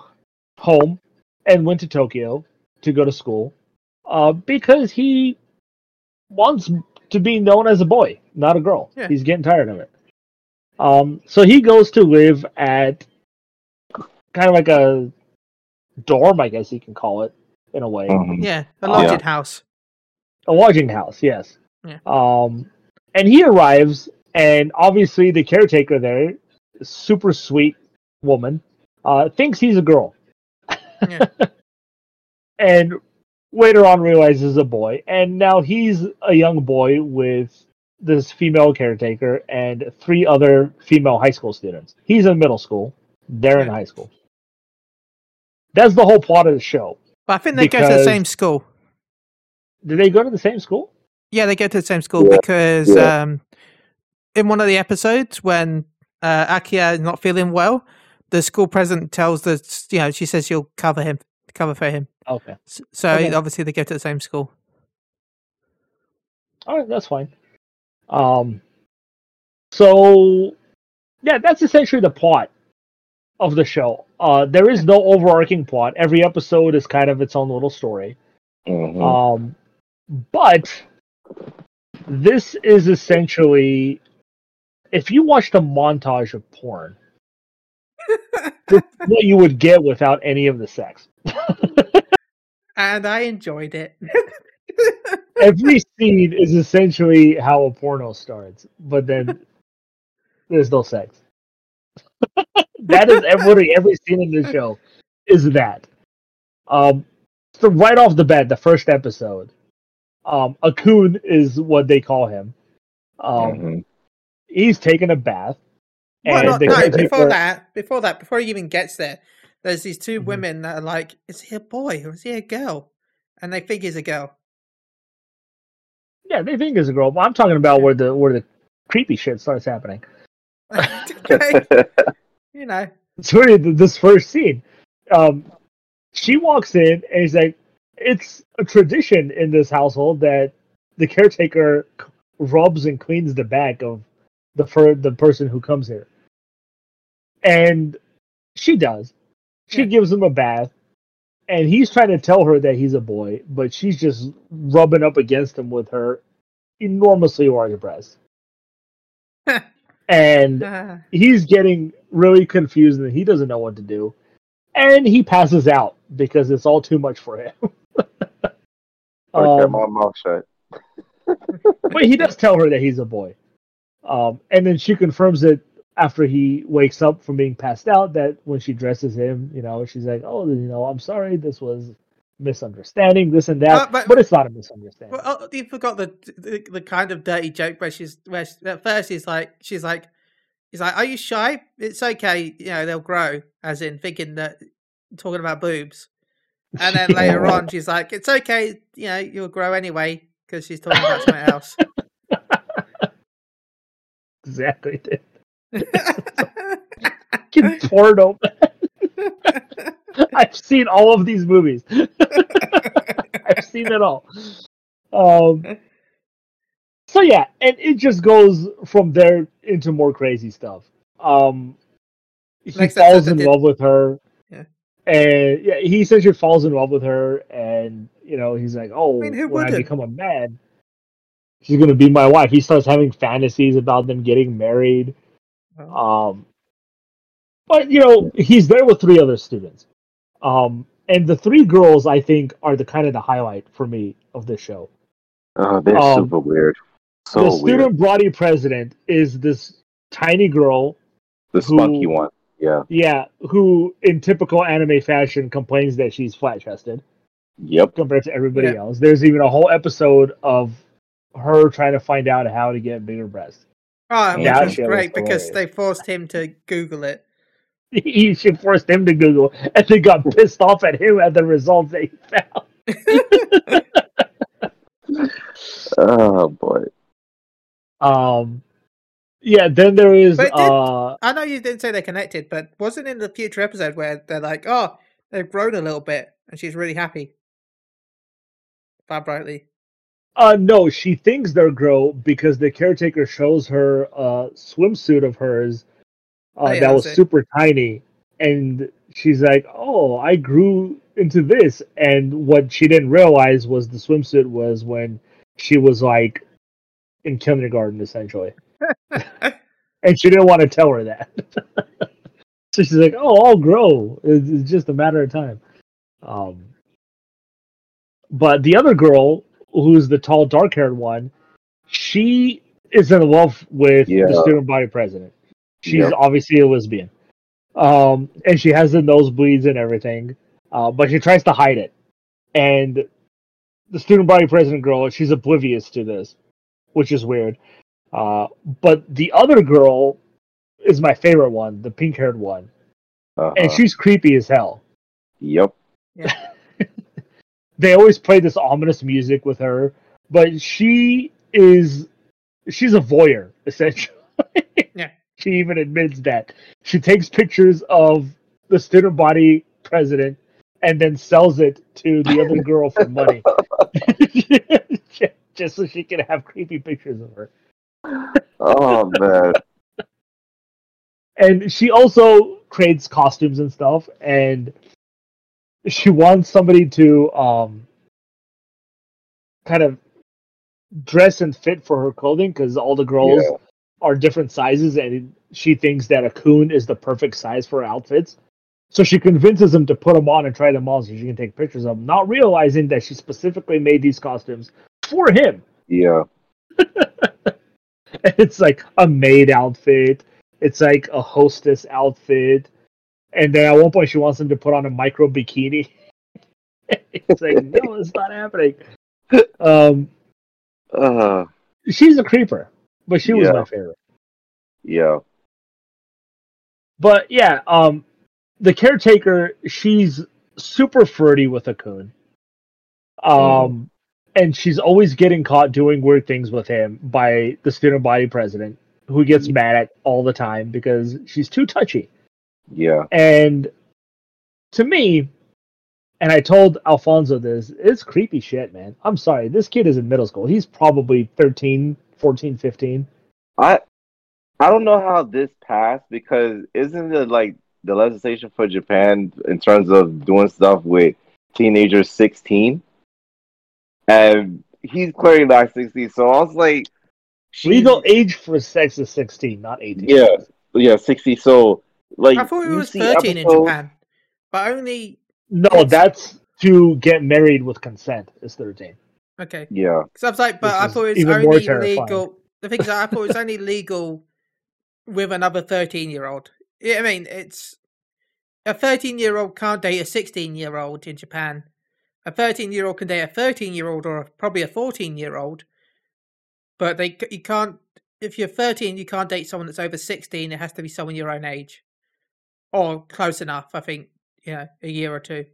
home and went to Tokyo to go to school uh, because he wants to be known as a boy, not a girl. Yeah. He's getting tired of it. Um, so he goes to live at kind of like a dorm, I guess you can call it, in a way. hmm Yeah, a Oh, lodging yeah. house. A lodging house, yes. Yeah. Um, and he arrives, and obviously the caretaker there, super sweet woman, uh, thinks he's a girl. Yeah. and later on realizes a boy, and now he's a young boy with this female caretaker and three other female high school students. He's in middle school. They're in high school. That's the whole plot of the show. But I think they go to the same school. Did they go to the same school? Yeah, they go to the same school Yeah, because yeah. um, in one of the episodes when uh, Akia is not feeling well, the school president tells the you know she says she'll cover him, cover for him. Okay. So Okay. obviously they go to the same school. All right, that's fine. Um, so yeah, that's essentially the plot of the show. Uh, there is no overarching plot. Every episode is kind of its own little story. Mhm. Um, but this is essentially if you watched a montage of porn, what you would get without any of the sex. And I enjoyed it. Every scene is essentially how a porno starts, but then there's no sex. that is every every scene in the show is that. Um, so right off the bat, the first episode, um, Akun is what they call him. Um, Mhm. He's taking a bath, well, and not, no, before that, before that, before he even gets there, there's these 2 Mhm. women that are like, "Is he a boy or is he a girl?" And they think he's a girl. yeah, they think it's a girl. But I'm talking about where the where the creepy shit starts happening. you know, it's really this first scene. Um, she walks in and he's like, "It's a tradition in this household that the caretaker rubs and cleans the back of the fir- the person who comes here." And she does. She Yeah. gives him a bath, and he's trying to tell her that he's a boy, but she's just rubbing up against him with her enormously large breasts. and Ah, he's getting really confused and he doesn't know what to do. And he passes out because it's all too much for him. I kept Um, my mouth shut. but he does tell her that he's a boy. Um, and then she confirms it after he wakes up from being passed out that when she dresses him, you know, she's like, oh, you know, I'm sorry, this was misunderstanding, this and that. Uh, but, but- it's not a misunderstanding. well, oh, you forgot the, the the kind of dirty joke where she's where she, at first he's like she's like he's like, "Are you shy? It's okay, you know they'll grow." As in thinking that talking about boobs, and then later on she's like, "It's okay, you know you'll grow anyway," because she's talking about something else. Exactly. Fucking porno. I've seen all of these movies. I've seen it all. Um, so yeah, and it just goes from there into more crazy stuff. Um, he falls in love with her, Yeah. and yeah, he essentially falls in love with her, and you know he's like, "Oh, mean, when I become a man, she's gonna be my wife." He starts having fantasies about them getting married. Um, but you know, he's there with three other students. Um, and the three girls, I think, are the kind of the highlight for me of this show. Oh, they're um, super weird. So the weird. student body president is this tiny girl, The spunky who- one. Yeah. yeah, who in typical anime fashion complains that she's flat chested Yep. compared to everybody Yeah. else. There's even a whole episode of her trying to find out how to get bigger breasts. Oh, which Yeah, was she was great because they forced him to Google it. he she forced him to Google, and they got pissed off at him at the results they found. Oh boy. Um, yeah. Then there is did- uh, I know you didn't say they're connected, but wasn't in the future episode where they're like, "Oh, they've grown a little bit," and she's really happy. Bob Brightly. Uh, no, she thinks they're grow because the caretaker shows her a swimsuit of hers uh, Oh, yeah, that was it. super tiny, and she's like, "Oh, I grew into this." And what she didn't realize was the swimsuit was when she was like in kindergarten, essentially. and she didn't want to tell her that. so she's like, "Oh, I'll grow. It's, it's just a matter of time." Um, but the other girl, who's the tall, dark-haired one, she is in love with Yeah. the student body president. She's Yep. obviously a lesbian, um, and she has the nosebleeds and everything, uh, but she tries to hide it. And the student body president girl, she's oblivious to this, which is weird. Uh, but the other girl is my favorite one, the pink haired one, Uh-huh. and she's creepy as hell. Yep. they always play this ominous music with her, but she is she's a voyeur essentially. Yeah. She even admits that she takes pictures of the student body president and then sells it to the other girl for money, just so she can have creepy pictures of her. Oh man. and she also creates costumes and stuff and she wants somebody to um kind of dress and fit for her clothing because all the girls Yeah. are different sizes and she thinks that a coon is the perfect size for her outfits so she convinces him to put them on and try them on so she can take pictures of them not realizing that she specifically made these costumes for him Yeah. it's like a maid outfit. It's like a hostess outfit. And then at one point she wants him to put on a micro bikini. it's like, no, it's not happening. Um Uh, she's a creeper, but she was Yeah. my favorite. yeah. But yeah, um the caretaker, she's super flirty with a coon. Um and she's always getting caught doing weird things with him by the student body president, who gets mad at all the time because she's too touchy. Yeah. And to me, and I told Alfonso this, it's creepy shit, man. I'm sorry. This kid is in middle school. He's probably 13, 14, 15. I I don't know how this passed because isn't it like the legislation for Japan in terms of doing stuff with teenagers 16? And he's clearly not 16, so I was like, Legal age for sex is 16, not 18. Yeah, yeah, 60. So, like, I thought it was see 13 in Japan, but only No, It's- that's to get married with consent is 13. okay. Yeah, Because I was like, but This I is thought it was even more only legal. The thing is, I thought it was only legal with another 13 year old. Yeah, I mean, it's a 13 year old can't date a 16 year old in Japan. A 13 year old can date a 13 year old or probably a 14 year old. But they you can't if you're 13, you can't date someone that's over 16. It has to be someone your own age or close enough. I think you know a year or two.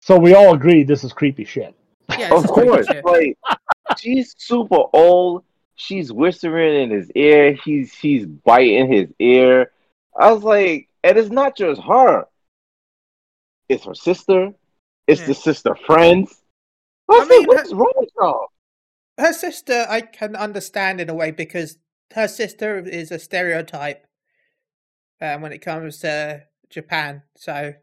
So we all agree this is creepy shit. Yeah, of course. shit. Like, she's super old. She's whispering in his ear. He's she's biting his ear. I was like, and it's not just her. It's her sister. It's Yeah. the sister friends. I, I mean, like, what's wrong with y'all? her sister I can understand in a way because her sister is a stereotype um, when it comes to Japan. So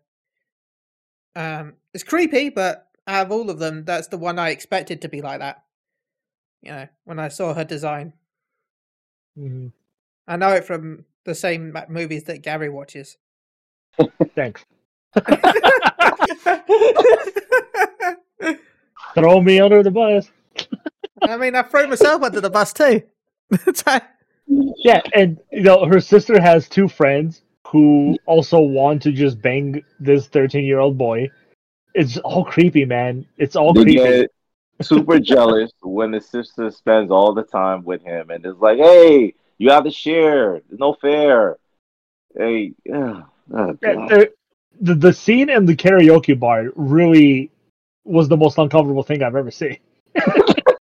um, it's creepy, but out of all of them, that's the one I expected to be like that. You know, when I saw her design, Mhm. I know it from the same movies that Gary watches. Thanks. Throw me under the bus. I mean, I threw myself under the bus too. Yeah, and you know her sister has two friends who also want to just bang this thirteen-year-old boy. It's all creepy, man. It's all They creepy. super jealous when the sister spends all the time with him and it's like, hey, you have to share. It's no fair. Hey, oh, Yeah, the, the the scene in the karaoke bar really was the most uncomfortable thing I've ever seen.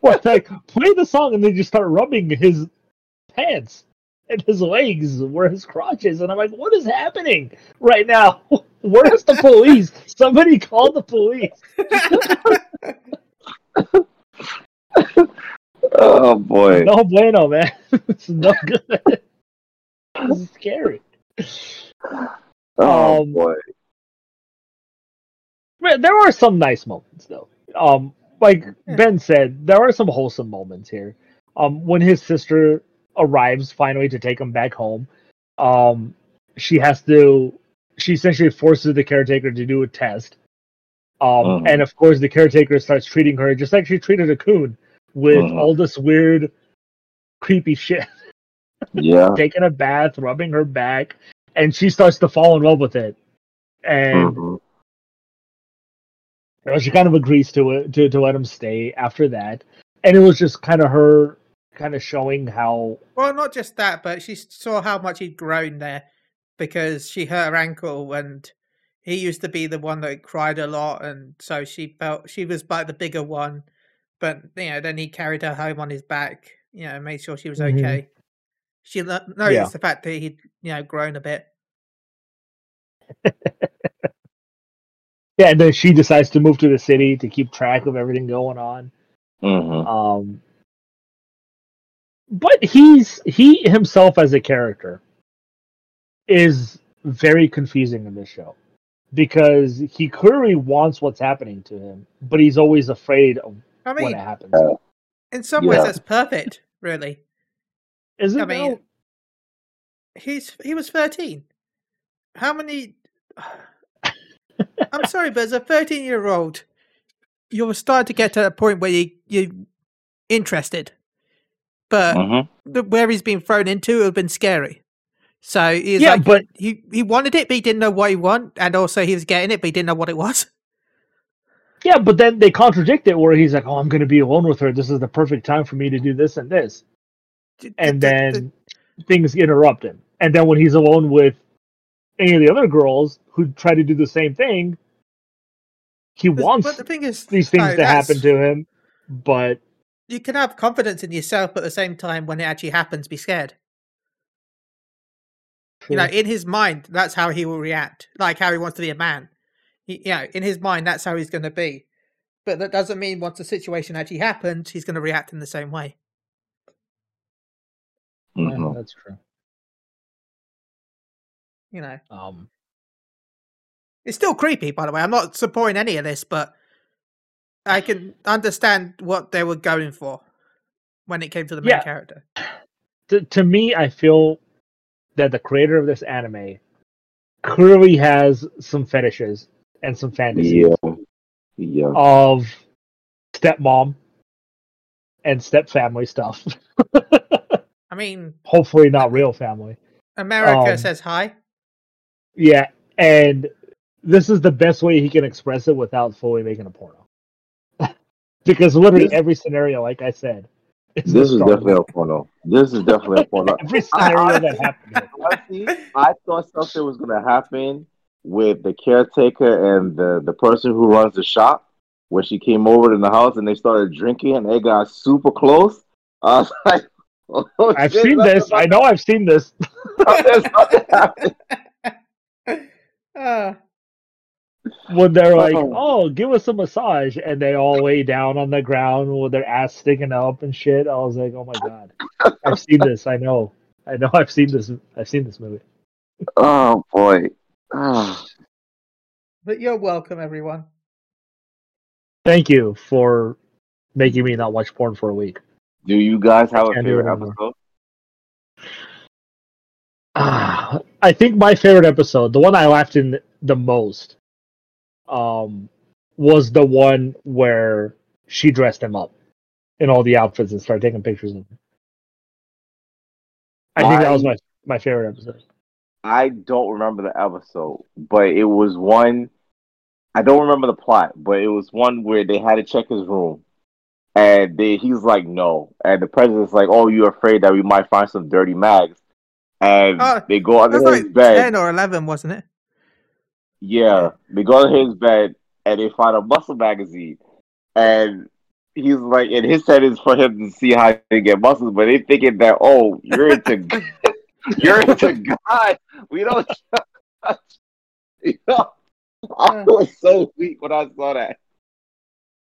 what like play the song and they just start rubbing his pants and his legs where his crotch is, and I'm like, what is happening right now? Where's the police? Somebody call the police. oh boy. No bueno, man. it's no good. is scary. Oh um, boy. There are some nice moments though. Um, like Yeah. Ben said, there are some wholesome moments here. Um, when his sister arrives finally to take him back home, um, she has to. She essentially forces the caretaker to do a test. Um, Mhm. and of course, the caretaker starts treating her just like she treated a coon with Mhm. all this weird, creepy shit. Yeah. taking a bath, rubbing her back, and she starts to fall in love with it. And Mhm. You know, she kind of agrees to it to, to let him stay after that. And it was just kind of her kind of showing how well, not just that, but she saw how much he'd grown there. because she hurt her ankle and he used to be the one that cried a lot and so she felt she was like the bigger one but you know then he carried her home on his back you know made sure she was Mhm. okay she noticed Yeah. the fact that he'd you know grown a bit Yeah, and then she decides to move to the city to keep track of everything going on. hmm Um, but he's he himself as a character is very confusing in this show because he clearly wants what's happening to him, but he's always afraid of i what happens. in some ways that's perfect really Is it? I mean, though? he's he was 13 how many i'm sorry but as a 13 year old you're starting to get to a point where you you're interested. But hmm where he's been thrown into it would have been scary. So he's Yeah, like but- he he wanted it but he didn't know what he wanted, and also he was getting it but he didn't know what it was. Yeah, but then they contradict it where he's like, "Oh, I'm going to be alone with her. This is the perfect time for me to do this and this," and then things interrupt him. And then when he's alone with any of the other girls who try to do the same thing, he but- wants but the thing is these things no, to happen to him, but you can have confidence in yourself but at the same time when it actually happens be scared. You know in his mind that's how he will react like how he wants to be a man. He, you know in his mind that's how he's going to be. But that doesn't mean once the situation actually happens he's going to react in the same way. Yeah, hmm that's true. You know Um, it's still creepy by the way i'm not supporting any of this but i can understand what they were going for when it came to the main Yeah. character to, to me, I feel that the creator of this anime clearly has some fetishes and some fantasies Yeah. Yeah. of stepmom and stepfamily stuff. i mean Hopefully, not real family. america Um, says hi Yeah, and this is the best way he can express it without fully making a porno. because literally every scenario, like I said, is This is definitely a porno. This is definitely a porno. every scenario that happened. Honestly, I thought something was gonna happen with the caretaker and the the person who runs the shop when she came over to the house and they started drinking and they got super close. I was like, oh, I've shit, seen this. I know I've seen this. There's something happening. uh, when they're like, Oh. "Oh, give us a massage," and they all lay down on the ground with their ass sticking up and shit. I was like, "Oh my god, I've seen this. I know, I know. I've seen this. I've seen this movie." Oh boy. Ah. but you're welcome everyone Thank you for making me not watch porn for a week. Do you guys have a Can't do it favorite anymore. episode? Ah, I think my favorite episode, the one I laughed in the most, um, was the one where she dressed him up in all the outfits and started taking pictures of him. I think that was my my favorite episode. I don't remember the episode, but it was one. I don't remember the plot, but it was one where they had to check his room, and they, he's like, "No," and the president's like, "Oh, you're afraid that we might find some dirty mags," and Oh, they go under his like bed. 10 or 11, wasn't it? Yeah, they go to his bed and they find a muscle magazine, and he's like, and his head is for him to see how to get muscles, but they thinking that, oh, you're into, you're into God. We don't. you know, I was so weak when I saw that.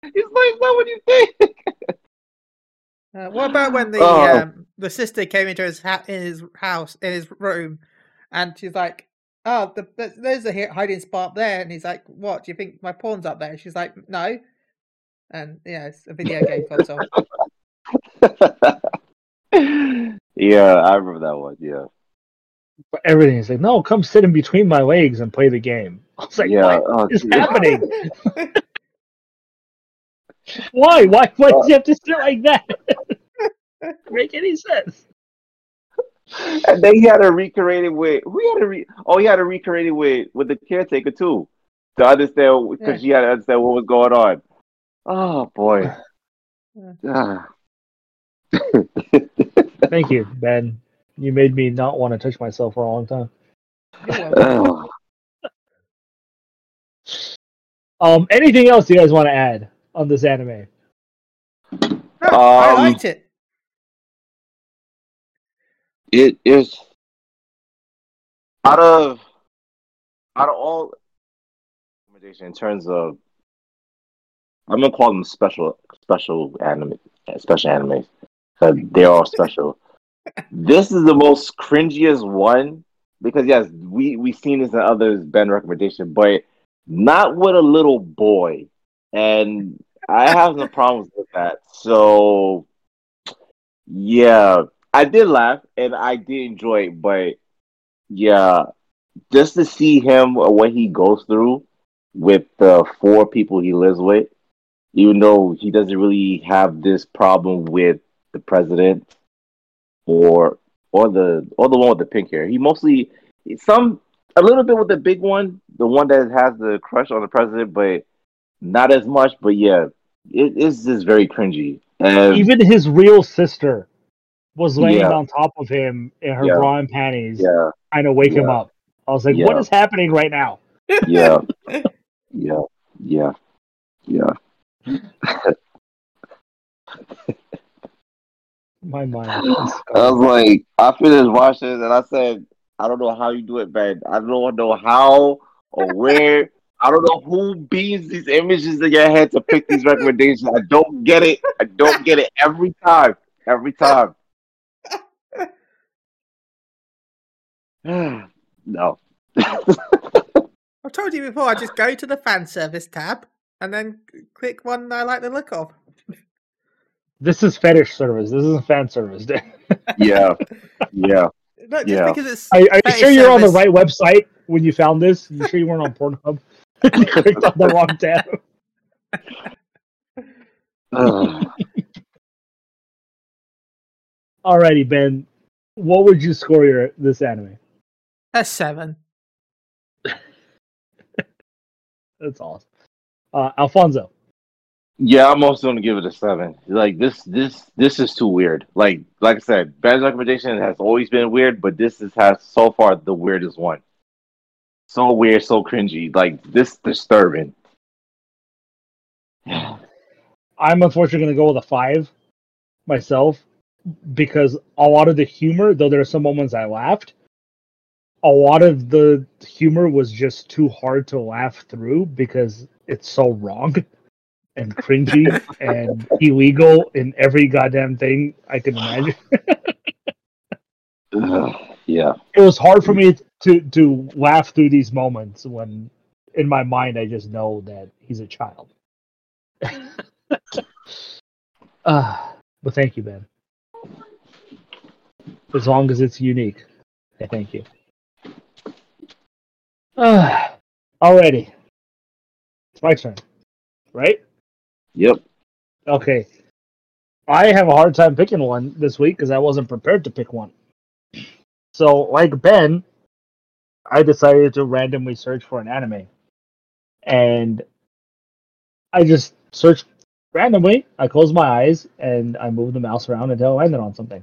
He's like, "What would you think?" Uh, what about when the Oh. um, the sister came into his ha- in his house in his room, and she's like, "Oh, the, the, there's a hiding spot there," and he's like, "What? Do you think my porn's up there?" She's like, "No," and yeah, it's a video game console. yeah, I remember that one. Yeah, But everything is like, no, come sit in between my legs and play the game. I was like, yeah. what Oh, is dude. happening? Why? Why? Why does he have to sit like that? Make any sense? And then he had to recreate it with who had to re oh he had to recreate it with with the caretaker too to understand because she had to understand what was going on. Oh boy. Ah. Thank you, Ben. You made me not want to touch myself for a long time. You're welcome. Ugh. Um, anything else you guys want to add on this anime? No, I Um, liked it. it is out of out of all recommendation in terms of I'm gonna call them special special anime special animes because they're all special. this is the most cringiest one because yes, we we've seen this in others Ben recommendation, but not with a little boy, and I have no problems with that. So yeah, I did laugh and I did enjoy it, but yeah, just to see him or what he goes through with the four people he lives with, even though he doesn't really have this problem with the president or or the or the one with the pink hair. He mostly some a little bit with the big one, the one that has the crush on the president, but not as much. But yeah, it is just very cringy. And Even his real sister was laying Yeah. on top of him in her Yeah. bra and panties, yeah, trying to wake him up. I was like, Yeah. "What is happening right now?" yeah, yeah, yeah, yeah. My mind. I was like, I finished watching and I said, I don't know how you do it, man. I don't know how or where. I don't know who beams these images in your head to pick these recommendations. I don't get it. I don't get it every time. Every time. no. I've told you before. I just go to the fan service tab and then click one I like the look of. This is fetish service. This isn't fan service. yeah. Yeah. No, just Yeah. because it's. Are, are you sure you're on the right website when you found this? You sure you weren't on Pornhub? You clicked on the wrong tab. Ugh. Alrighty, Ben. What would you score your this anime? A seven. That's awesome. Uh, Alfonso. Yeah, I'm also gonna give it a seven. Like this, this, this is too weird. Like, like I said, Ben's recommendation has always been weird, but this is has so far the weirdest one. So weird, so cringy. Like this, disturbing. I'm unfortunately going to go with a five myself because a lot of the humor, though there are some moments I laughed, a lot of the humor was just too hard to laugh through because it's so wrong and cringy and illegal in every goddamn thing I can imagine. Ugh, yeah, It was hard for me to to laugh through these moments when in my mind I just know that he's a child. uh, but thank you, Ben. As long as it's unique. I thank you. Uh, alrighty. It's my turn. Right? yep. Okay. I have a hard time picking one this week because I wasn't prepared to pick one. So, like Ben, I decided to randomly search for an anime. And I just searched randomly. I closed my eyes and I moved the mouse around until I landed on something.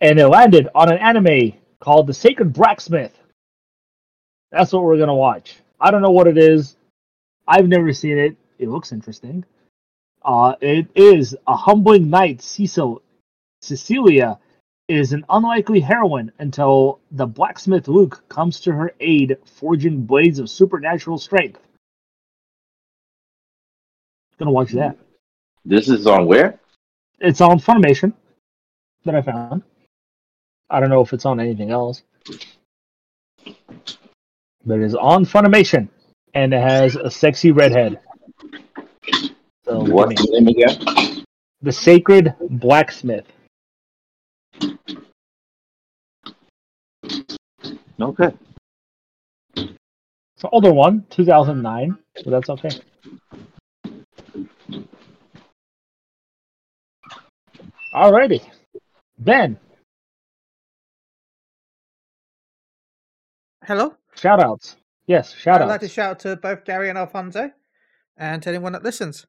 And it landed on an anime called The Sacred Blacksmith. That's what we're going to watch. I don't know what it is. I've never seen it. It looks interesting. Uh, it is a humbling knight, Cecil, Cecilia, is an unlikely heroine until the blacksmith Luke comes to her aid, forging blades of supernatural strength. Gonna watch that. This is on where? It's on Funimation that I found. I don't know if it's on anything else, but it is on Funimation, and it has a sexy redhead. So What's the name again? the Sacred Blacksmith. Okay. It's an older one, 2009, so that's okay. Alrighty. Ben, Hello? shout outs. Yes, shout I'd like to shout out to both Gary and Alfonso and to anyone that listens.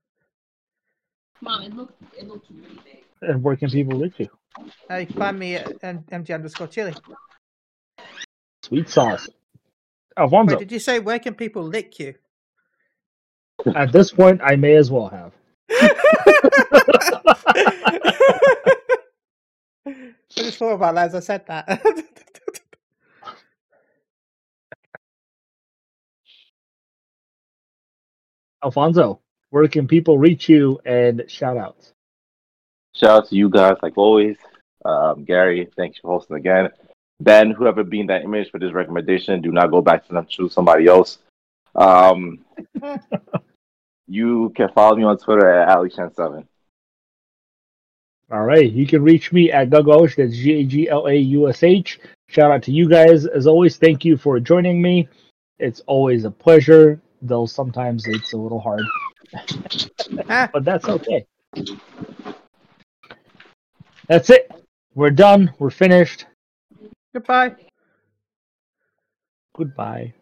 Mom, it looked it looked really big. And where can people reach you? Uh, you can find me at MG underscore chili. Sweet sauce. Alfonso, Wait, did you say where can people lick you? at this point, I may as well have. I just thought about that as I said that. Alfonso, where can people reach you and shout outs? Shout out to you guys, like always. Um, Gary, thanks for hosting again. Ben, whoever being that image for this recommendation, do not go back to them. Choose somebody else. Um, you can follow me on Twitter at AliChan7. All right. You can reach me at Gaglaush. That's G A G L A U S H. Shout out to you guys. As always, thank you for joining me. It's always a pleasure, though sometimes it's a little hard, Ah, but that's okay. That's it. We're done. We're finished. Goodbye. Goodbye.